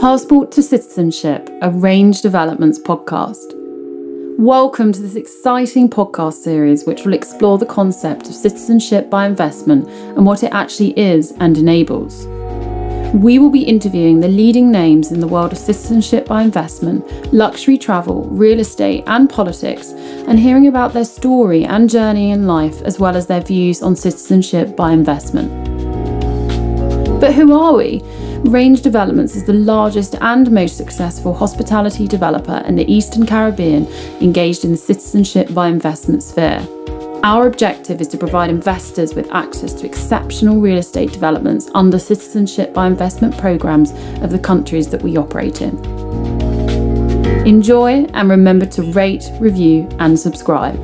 Passport to Citizenship, a Range Developments podcast. Welcome to this exciting podcast series, which will explore the concept of citizenship by investment and what it actually is and enables. We will be interviewing the leading names in the world of citizenship by investment, luxury travel, real estate, and politics, and hearing about their story and journey in life, as well as their views on citizenship by investment. But who are we? Range Developments is the largest and most successful hospitality developer in the Eastern Caribbean engaged in the citizenship by investment sphere. Our objective is to provide investors with access to exceptional real estate developments under citizenship by investment programs of the countries that we operate in. Enjoy and remember to rate, review, and subscribe.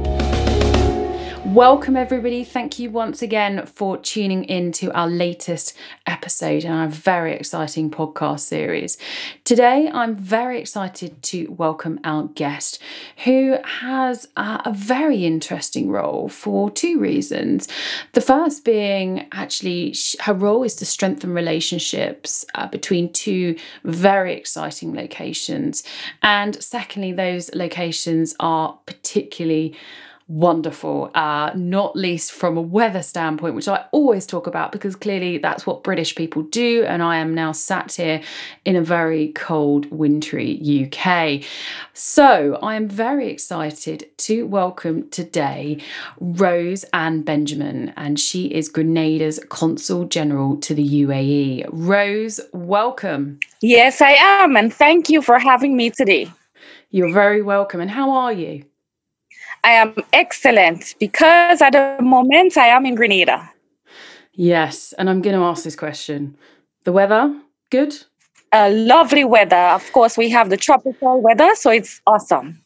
Welcome, everybody. Thank you once again for tuning in to our latest episode in our very exciting podcast series. Today, I'm very excited to welcome our guest who has a, very interesting role for two reasons. The first being actually her role is to strengthen relationships uh, between two very exciting locations. And secondly, those locations are particularly wonderful, uh, not least from a weather standpoint, which I always talk about because clearly that's what British people do. And I am now sat here in a very cold, wintry UK. So I am very excited to welcome today Rose Ann Benjamin, and she is Grenada's Consul General to the UAE. Rose, welcome. Yes, I am. And thank you for having me today. You're very welcome. And how are you? I am excellent because at the moment I am in Grenada. Yes, and I'm going to ask this question. The weather, good? A lovely weather. Of course, we have the tropical weather, so it's awesome.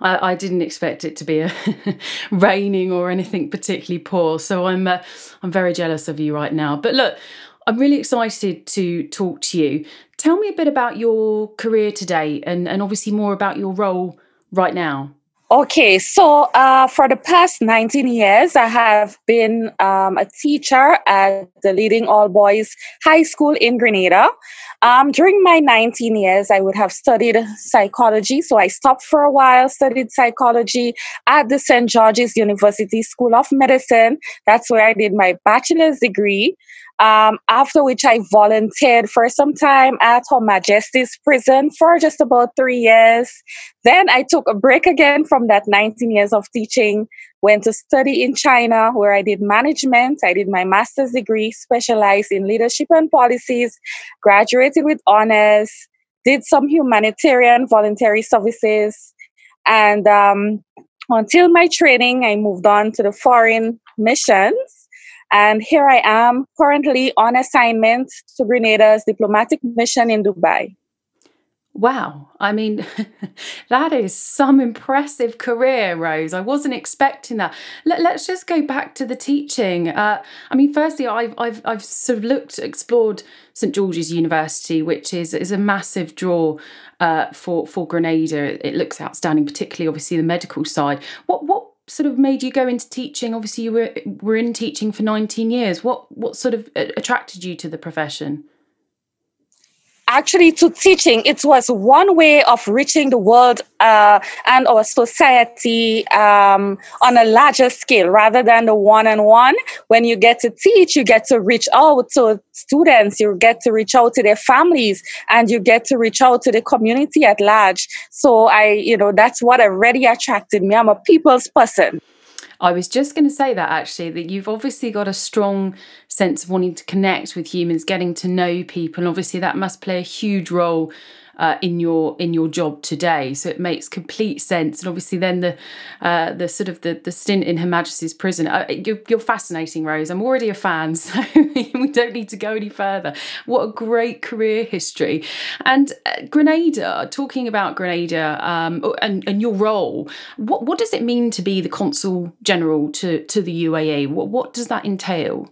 I, I didn't expect it to be a raining or anything particularly poor, so I'm uh, I'm very jealous of you right now. But look, I'm really excited to talk to you. Tell me a bit about your career today, and and obviously more about your role right now. Okay, so uh, for the past 19 years, I have been um, a teacher at the leading all boys high school in Grenada. Um, during my 19 years, I would have studied psychology. So I stopped for a while, studied psychology at the St. George's University School of Medicine. That's where I did my bachelor's degree. Um, after which I volunteered for some time at Her Majesty's Prison for just about three years. Then I took a break again from that 19 years of teaching, went to study in China where I did management. I did my master's degree, specialized in leadership and policies, graduated with honors, did some humanitarian voluntary services. And um, until my training, I moved on to the foreign missions and here I am currently on assignment to Grenada's diplomatic mission in Dubai. Wow. I mean, that is some impressive career, Rose. I wasn't expecting that. Let, us just go back to the teaching. Uh, I mean, firstly, I've, I've, I've sort of looked, explored St George's University, which is, is a massive draw uh, for, for Grenada. It looks outstanding, particularly, obviously, the medical side. What, what sort of made you go into teaching? Obviously, you were were in teaching for 19 years. What what sort of attracted you to the profession? Actually to teaching it was one way of reaching the world uh, and our society um, on a larger scale rather than the one-on-one. When you get to teach you get to reach out to students you get to reach out to their families and you get to reach out to the community at large. So i you know that's what already attracted me. I'm a people's person I was just going to say that actually, that you've obviously got a strong sense of wanting to connect with humans, getting to know people. And obviously, that must play a huge role uh, in your in your job today. So it makes complete sense. And obviously, then the uh, the sort of the, the stint in Her Majesty's prison. Uh, you're, you're fascinating, Rose. I'm already a fan, so we don't need to go any further. What a great career history. And uh, Grenada, talking about Grenada um, and and your role. What what does it mean to be the consul general to to the UAE? What what does that entail?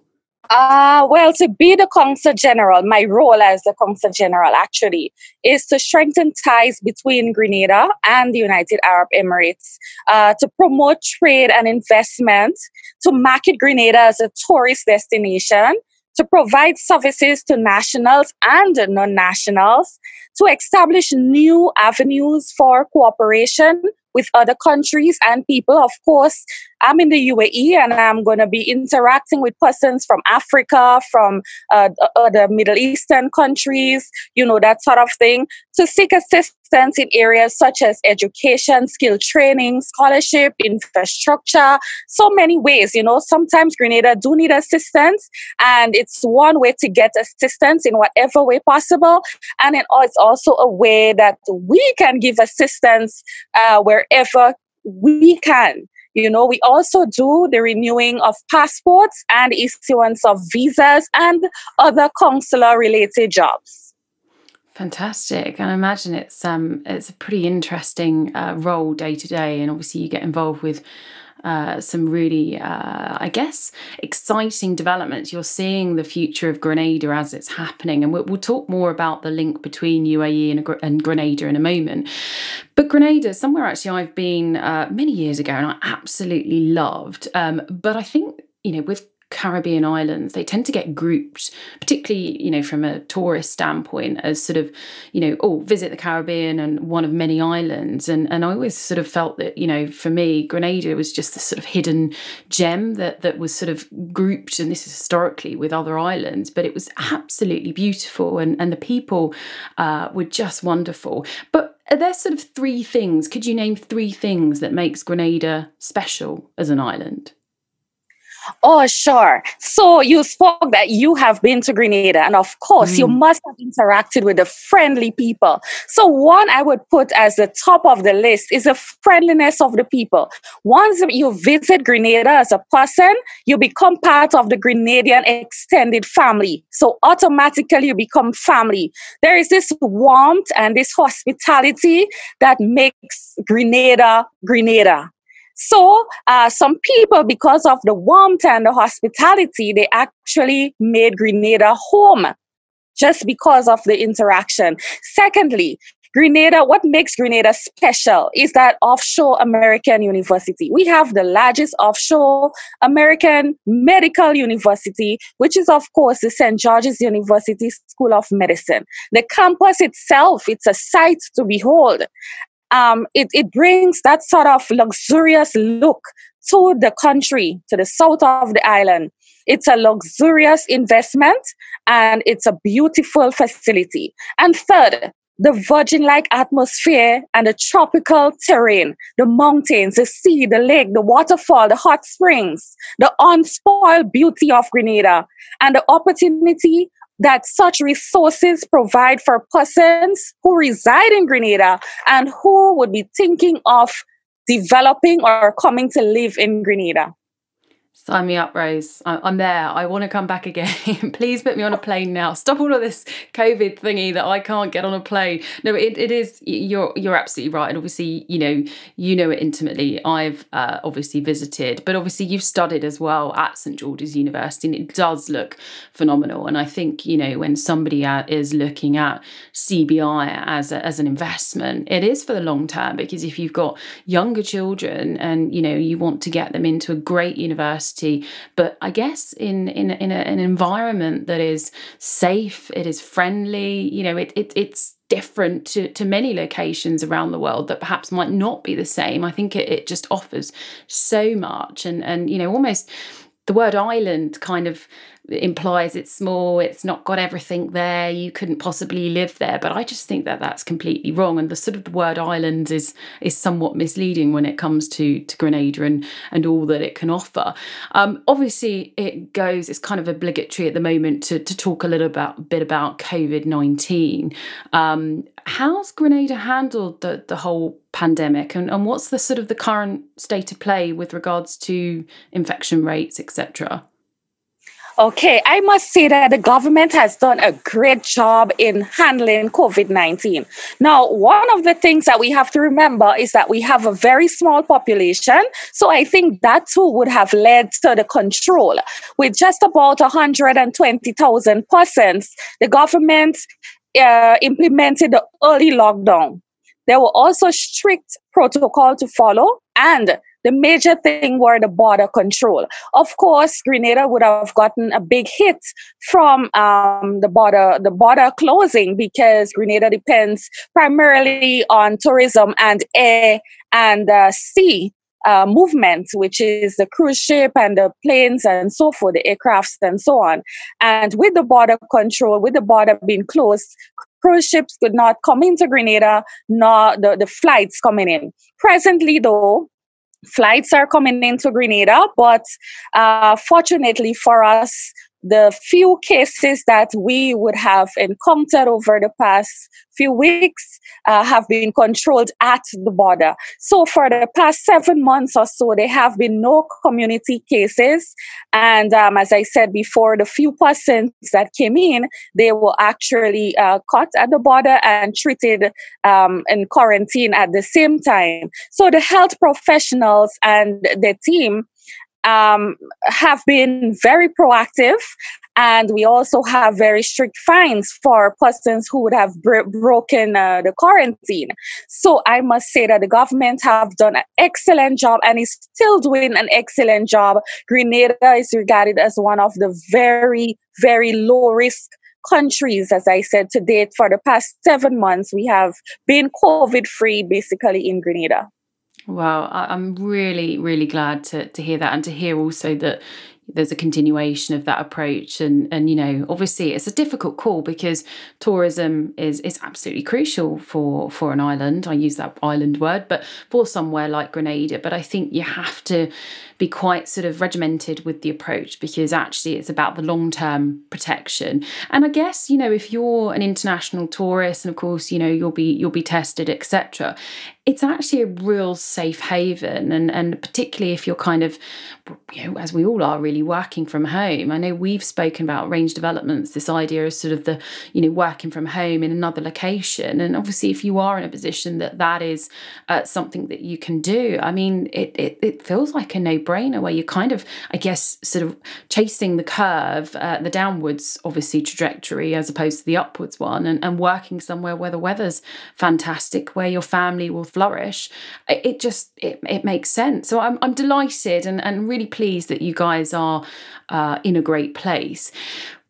Uh, well, to be the consul general, my role as the consul general actually is to strengthen ties between Grenada and the United Arab Emirates, uh, to promote trade and investment, to market Grenada as a tourist destination, to provide services to nationals and non nationals, to establish new avenues for cooperation with other countries and people. Of course, I'm in the UAE and I'm going to be interacting with persons from Africa, from uh, other Middle Eastern countries, you know, that sort of thing, to seek assistance in areas such as education, skill training, scholarship, infrastructure, so many ways. You know, sometimes Grenada do need assistance, and it's one way to get assistance in whatever way possible. And it's also a way that we can give assistance uh, wherever we can. You know, we also do the renewing of passports and issuance of visas and other consular related jobs. Fantastic, and I imagine it's um it's a pretty interesting uh, role day to day, and obviously you get involved with uh, some really, uh, I guess, exciting developments. You're seeing the future of Grenada as it's happening, and we'll, we'll talk more about the link between UAE and, and, Grenada in a moment. But Grenada, somewhere actually I've been uh, many years ago, and I absolutely loved. Um, but I think you know with Caribbean islands, they tend to get grouped, particularly, you know, from a tourist standpoint, as sort of, you know, oh, visit the Caribbean and one of many islands. And and I always sort of felt that, you know, for me, Grenada was just this sort of hidden gem that that was sort of grouped, and this is historically with other islands, but it was absolutely beautiful and, and the people uh, were just wonderful. But are there sort of three things? Could you name three things that makes Grenada special as an island? Oh, sure. So you spoke that you have been to Grenada, and of course, mm. you must have interacted with the friendly people. So, one I would put as the top of the list is the friendliness of the people. Once you visit Grenada as a person, you become part of the Grenadian extended family. So, automatically, you become family. There is this warmth and this hospitality that makes Grenada Grenada. So, uh, some people, because of the warmth and the hospitality, they actually made Grenada home just because of the interaction. Secondly, Grenada, what makes Grenada special is that offshore American university. We have the largest offshore American medical university, which is, of course, the St. George's University School of Medicine. The campus itself, it's a sight to behold um, it, it brings that sort of luxurious look to the country, to the south of the island. It's a luxurious investment and it's a beautiful facility. And third, the virgin like atmosphere and the tropical terrain, the mountains, the sea, the lake, the waterfall, the hot springs, the unspoiled beauty of Grenada, and the opportunity that such resources provide for persons who reside in Grenada and who would be thinking of developing or coming to live in Grenada. Sign me up, Rose. I'm there. I want to come back again. Please put me on a plane now. Stop all of this COVID thingy that I can't get on a plane. No, it, it is. You're you're absolutely right. And obviously, you know, you know it intimately. I've uh, obviously visited, but obviously you've studied as well at St George's University, and it does look phenomenal. And I think you know when somebody is looking at CBI as a, as an investment, it is for the long term because if you've got younger children and you know you want to get them into a great university but I guess in in in a, an environment that is safe, it is friendly. You know, it, it it's different to, to many locations around the world that perhaps might not be the same. I think it, it just offers so much and and you know almost the word island kind of implies it's small, it's not got everything there, you couldn't possibly live there. But I just think that that's completely wrong. And the sort of the word island is is somewhat misleading when it comes to to Grenada and and all that it can offer. Um, obviously, it goes. It's kind of obligatory at the moment to to talk a little about bit about COVID nineteen. Um, how's Grenada handled the the whole pandemic, and, and what's the sort of the current state of play with regards to infection rates, etc. Okay, I must say that the government has done a great job in handling COVID 19. Now, one of the things that we have to remember is that we have a very small population. So I think that too would have led to the control. With just about 120,000 persons, the government uh, implemented the early lockdown. There were also strict protocol to follow and the major thing were the border control. Of course, Grenada would have gotten a big hit from um, the border the border closing because Grenada depends primarily on tourism and air and uh, sea uh, movement, which is the cruise ship and the planes and so forth, the aircrafts and so on. And with the border control, with the border being closed, cruise ships could not come into Grenada, nor the, the flights coming in. Presently, though, flights are coming into Grenada, but uh, fortunately for us, the few cases that we would have encountered over the past few weeks uh, have been controlled at the border. So, for the past seven months or so, there have been no community cases. And um, as I said before, the few persons that came in, they were actually uh, caught at the border and treated um, in quarantine at the same time. So, the health professionals and the team um, have been very proactive. And we also have very strict fines for persons who would have br- broken uh, the quarantine. So I must say that the government have done an excellent job and is still doing an excellent job. Grenada is regarded as one of the very, very low risk countries, as I said to date, for the past seven months, we have been COVID free basically in Grenada. Wow, I'm really, really glad to, to hear that and to hear also that there's a continuation of that approach and and you know obviously it's a difficult call because tourism is is absolutely crucial for for an island i use that island word but for somewhere like grenada but i think you have to be quite sort of regimented with the approach because actually it's about the long term protection. And I guess, you know, if you're an international tourist and of course, you know, you'll be you'll be tested, etc. It's actually a real safe haven and and particularly if you're kind of you know, as we all are really working from home. I know we've spoken about range developments, this idea of sort of the, you know, working from home in another location. And obviously if you are in a position that that is uh, something that you can do, I mean, it, it, it feels like a no brainer where you're kind of, I guess, sort of chasing the curve, uh, the downwards, obviously, trajectory as opposed to the upwards one, and, and working somewhere where the weather's fantastic, where your family will flourish. It just, it, it makes sense. So I'm, I'm delighted and, and really pleased that you guys are uh, in a great place.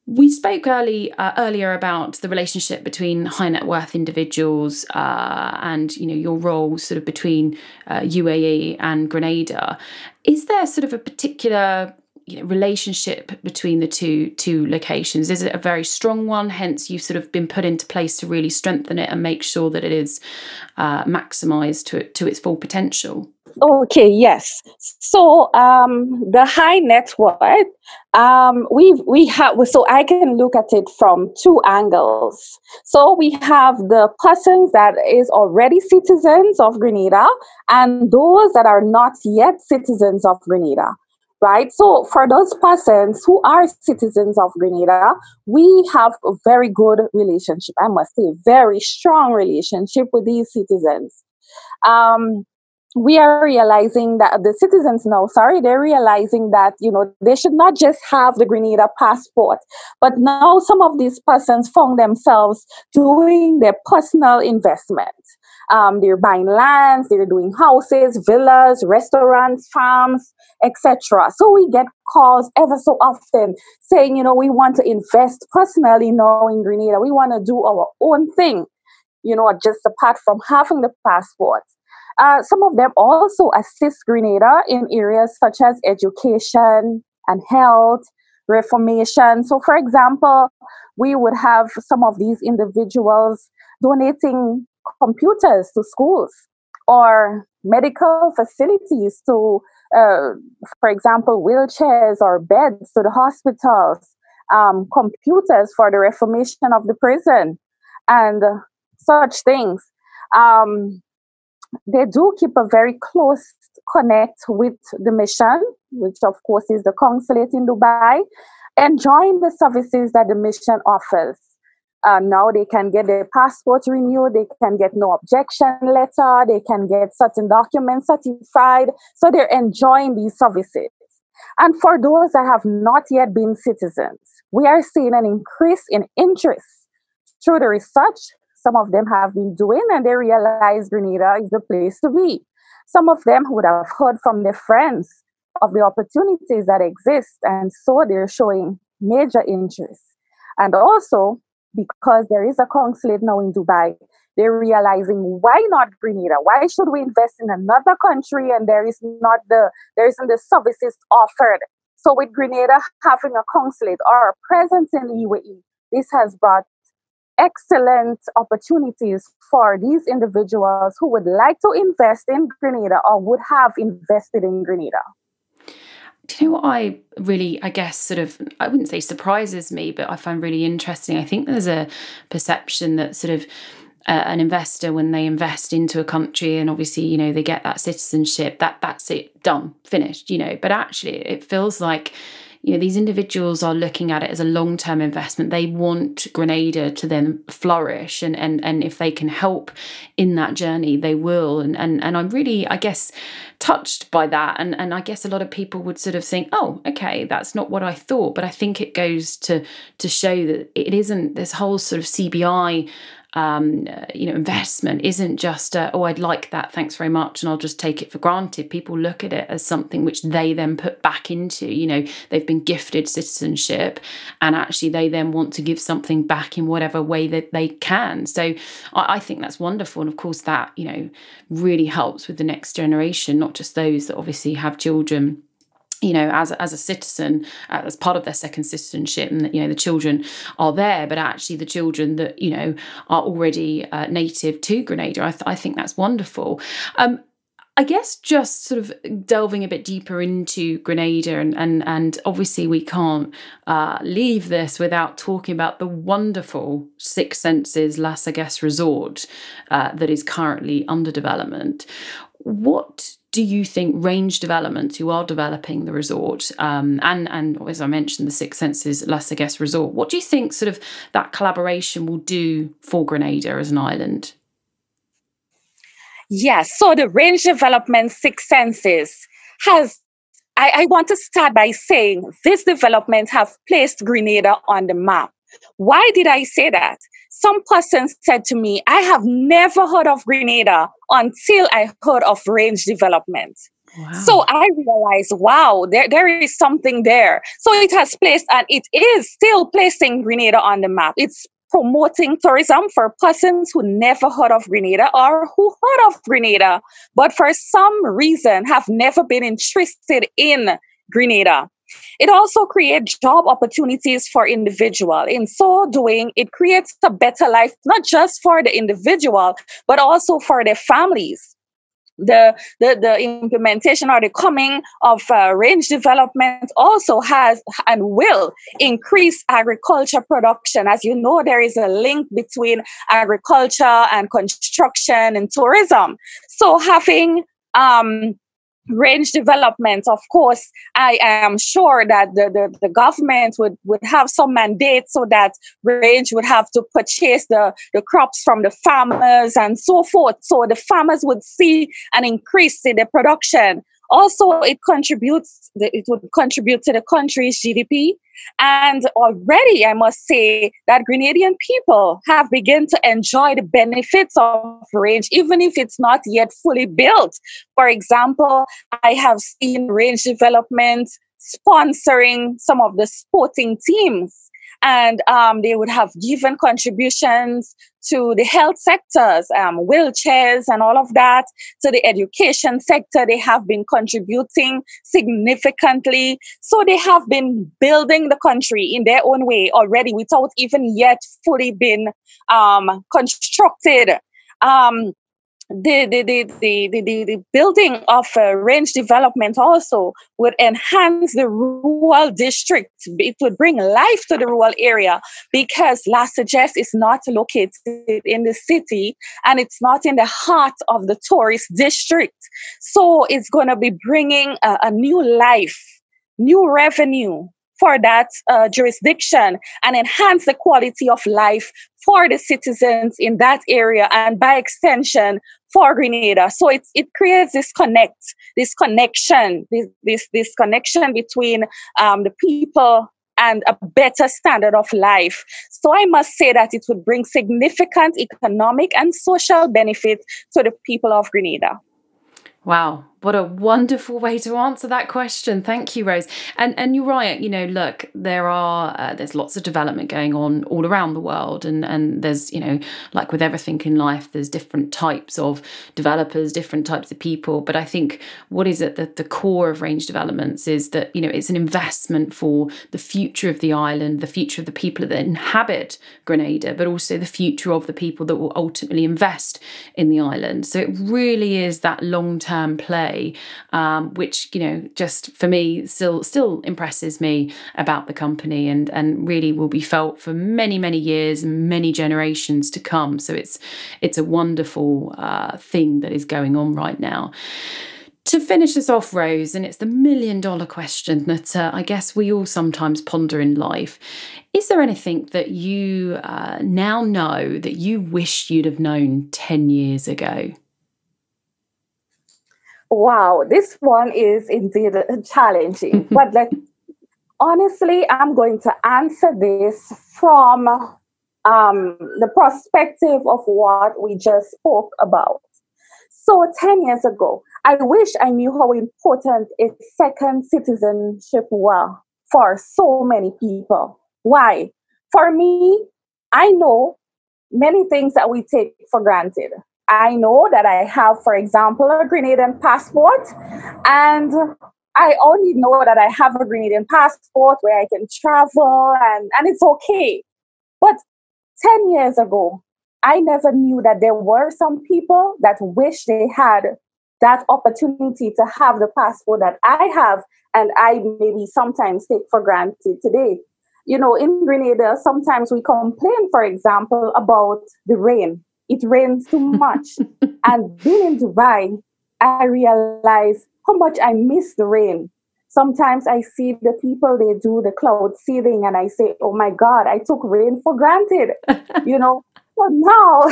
We spoke early uh, earlier about the relationship between high net worth individuals uh, and you know your role sort of between uh, UAE and Grenada. Is there sort of a particular you know, relationship between the two two locations? Is it a very strong one? Hence, you've sort of been put into place to really strengthen it and make sure that it is uh, maximised to to its full potential. Okay, yes. So um, the high net worth, um, we we have so I can look at it from two angles. So we have the persons that is already citizens of Grenada and those that are not yet citizens of Grenada. Right. So for those persons who are citizens of Grenada, we have a very good relationship. I must say, very strong relationship with these citizens. Um, we are realizing that the citizens now, sorry, they're realizing that, you know, they should not just have the Grenada passport, but now some of these persons found themselves doing their personal investment. Um, they're buying lands, they're doing houses, villas, restaurants, farms, etc. So we get calls ever so often saying, you know, we want to invest personally now in Grenada. We want to do our own thing, you know, just apart from having the passport. Uh, some of them also assist Grenada in areas such as education and health, reformation. So, for example, we would have some of these individuals donating computers to schools or medical facilities to, uh, for example, wheelchairs or beds to the hospitals, um, computers for the reformation of the prison, and such things. Um, they do keep a very close connect with the mission, which of course is the consulate in Dubai, enjoying the services that the mission offers. Uh, now they can get their passport renewed, they can get no objection letter, they can get certain documents certified. So they're enjoying these services. And for those that have not yet been citizens, we are seeing an increase in interest through the research some of them have been doing, and they realize Grenada is the place to be. Some of them would have heard from their friends of the opportunities that exist, and so they're showing major interest. And also, because there is a consulate now in Dubai, they're realizing why not Grenada? Why should we invest in another country and there is not the there isn't the services offered? So with Grenada having a consulate or a presence in the UAE, this has brought excellent opportunities for these individuals who would like to invest in Grenada or would have invested in Grenada. Do you know what I really, I guess, sort of, I wouldn't say surprises me, but I find really interesting? I think there's a perception that sort of uh, an investor when they invest into a country and obviously you know they get that citizenship that that's it done finished you know but actually it feels like you know these individuals are looking at it as a long-term investment. They want grenada to then flourish and and and if they can help in that journey they will. And and, and i'm really i guess touched by that. And and i guess a lot of people would sort of think oh okay that's not what i thought. But i think it goes to to show that it isn't this whole sort of cbi um, you know, investment isn't just, a, oh, I'd like that, thanks very much, and I'll just take it for granted. People look at it as something which they then put back into, you know, they've been gifted citizenship and actually they then want to give something back in whatever way that they can. So I, I think that's wonderful. And of course, that, you know, really helps with the next generation, not just those that obviously have children you know as as a citizen uh, as part of their second citizenship and you know the children are there but actually the children that you know are already uh, native to Grenada I, th- I think that's wonderful um, I guess just sort of delving a bit deeper into Grenada, and and, and obviously we can't uh, leave this without talking about the wonderful Six Senses La Sagesse Resort uh, that is currently under development. What do you think range development who are developing the resort um, and and as I mentioned the Six Senses La Sagesse Resort, what do you think sort of that collaboration will do for Grenada as an island? Yes, so the range development Six Senses has I, I want to start by saying this development have placed Grenada on the map. Why did I say that? some person said to me, I have never heard of Grenada until I heard of range development. Wow. So I realized, wow, there, there is something there. So it has placed, and it is still placing Grenada on the map. It's promoting tourism for persons who never heard of Grenada or who heard of Grenada, but for some reason have never been interested in Grenada. It also creates job opportunities for individual. In so doing, it creates a better life, not just for the individual, but also for their families. The, the, the implementation or the coming of uh, range development also has and will increase agriculture production. As you know, there is a link between agriculture and construction and tourism. So having um, range development, of course, I am sure that the, the, the, government would, would have some mandate so that range would have to purchase the, the crops from the farmers and so forth. So the farmers would see an increase in the production also, it contributes, it would contribute to the country's GDP. And already, I must say that Grenadian people have begun to enjoy the benefits of range, even if it's not yet fully built. For example, I have seen range development sponsoring some of the sporting teams and um, they would have given contributions to the health sectors, um, wheelchairs, and all of that. To the education sector, they have been contributing significantly. So they have been building the country in their own way already without even yet fully been um, constructed. Um, the, the, the, the, the, the, building of uh, range development also would enhance the rural district. It would bring life to the rural area because La Sagesse is not located in the city and it's not in the heart of the tourist district. So it's going to be bringing a, a new life, new revenue for that uh, jurisdiction and enhance the quality of life for the citizens in that area and by extension for Grenada. So it, it creates this connect, this connection, this, this, this connection between um, the people and a better standard of life. So I must say that it would bring significant economic and social benefit to the people of Grenada. Wow, what a wonderful way to answer that question. Thank you, Rose. And and you're right. You know, look, there are uh, there's lots of development going on all around the world, and and there's you know, like with everything in life, there's different types of developers, different types of people. But I think what is at the, the core of Range Developments is that you know it's an investment for the future of the island, the future of the people that inhabit Grenada, but also the future of the people that will ultimately invest in the island. So it really is that long term play um, which you know just for me still still impresses me about the company and and really will be felt for many many years and many generations to come. So it's it's a wonderful uh, thing that is going on right now to finish us off, Rose, and it's the million dollar question that uh, I guess we all sometimes ponder in life. Is there anything that you uh, now know that you wish you'd have known 10 years ago? Wow, this one is indeed challenging. but like, honestly, I'm going to answer this from um, the perspective of what we just spoke about. So, 10 years ago, I wish I knew how important a second citizenship was for so many people. Why? For me, I know many things that we take for granted. I know that I have, for example, a Grenadian passport, and I only know that I have a Grenadian passport where I can travel and, and it's okay. But 10 years ago, I never knew that there were some people that wish they had that opportunity to have the passport that I have and I maybe sometimes take for granted today. You know, in Grenada, sometimes we complain, for example, about the rain it rains too much. and being in Dubai, I realize how much I miss the rain. Sometimes I see the people they do the cloud seeding and I say, oh my God, I took rain for granted. you know, but now,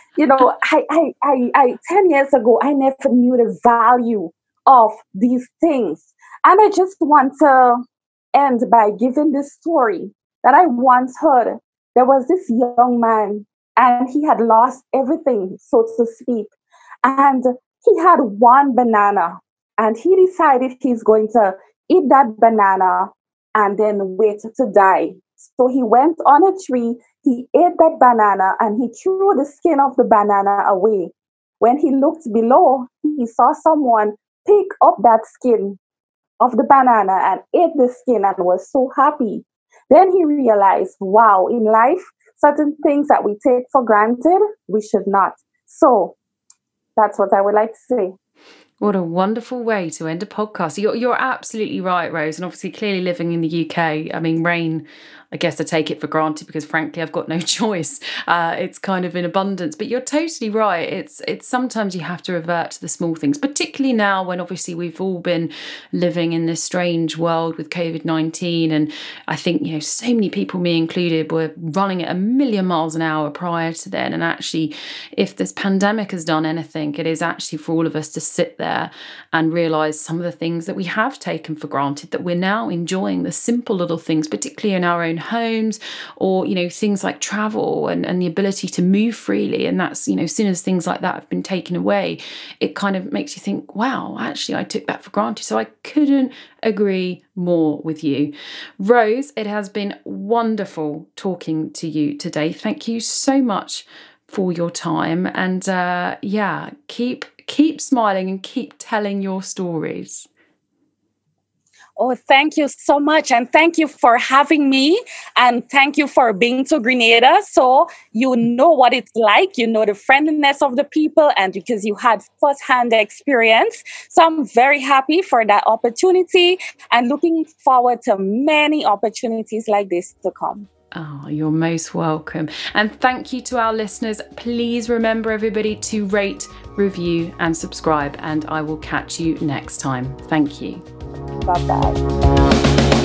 you know, I, I, I, I, 10 years ago, I never knew the value of these things. And I just want to end by giving this story that I once heard. There was this young man and he had lost everything, so to speak. And he had one banana, and he decided he's going to eat that banana and then wait to die. So he went on a tree, he ate that banana, and he threw the skin of the banana away. When he looked below, he saw someone pick up that skin of the banana and ate the skin and was so happy. Then he realized, wow, in life, certain things that we take for granted, we should not. So that's what I would like to say. What a wonderful way to end a podcast. You're, you're absolutely right, Rose. And obviously, clearly living in the UK, I mean, rain I guess I take it for granted because frankly I've got no choice. Uh, it's kind of in abundance. But you're totally right. It's it's sometimes you have to revert to the small things, particularly now when obviously we've all been living in this strange world with COVID nineteen, and I think you know so many people, me included, were running at a million miles an hour prior to then. And actually, if this pandemic has done anything, it is actually for all of us to sit there and realize some of the things that we have taken for granted that we're now enjoying the simple little things, particularly in our own homes or you know things like travel and, and the ability to move freely. And that's you know as soon as things like that have been taken away it kind of makes you think wow actually i took that for granted. So i couldn't agree more with you. Rose it has been wonderful talking to you today. Thank you so much for your time and uh, yeah keep keep smiling and keep telling your stories Oh, thank you so much. And thank you for having me. And thank you for being to Grenada. So you know what it's like, you know the friendliness of the people, and because you had firsthand experience. So I'm very happy for that opportunity and looking forward to many opportunities like this to come. Oh, you're most welcome. And thank you to our listeners. Please remember, everybody, to rate, review, and subscribe. And I will catch you next time. Thank you. Bye bye.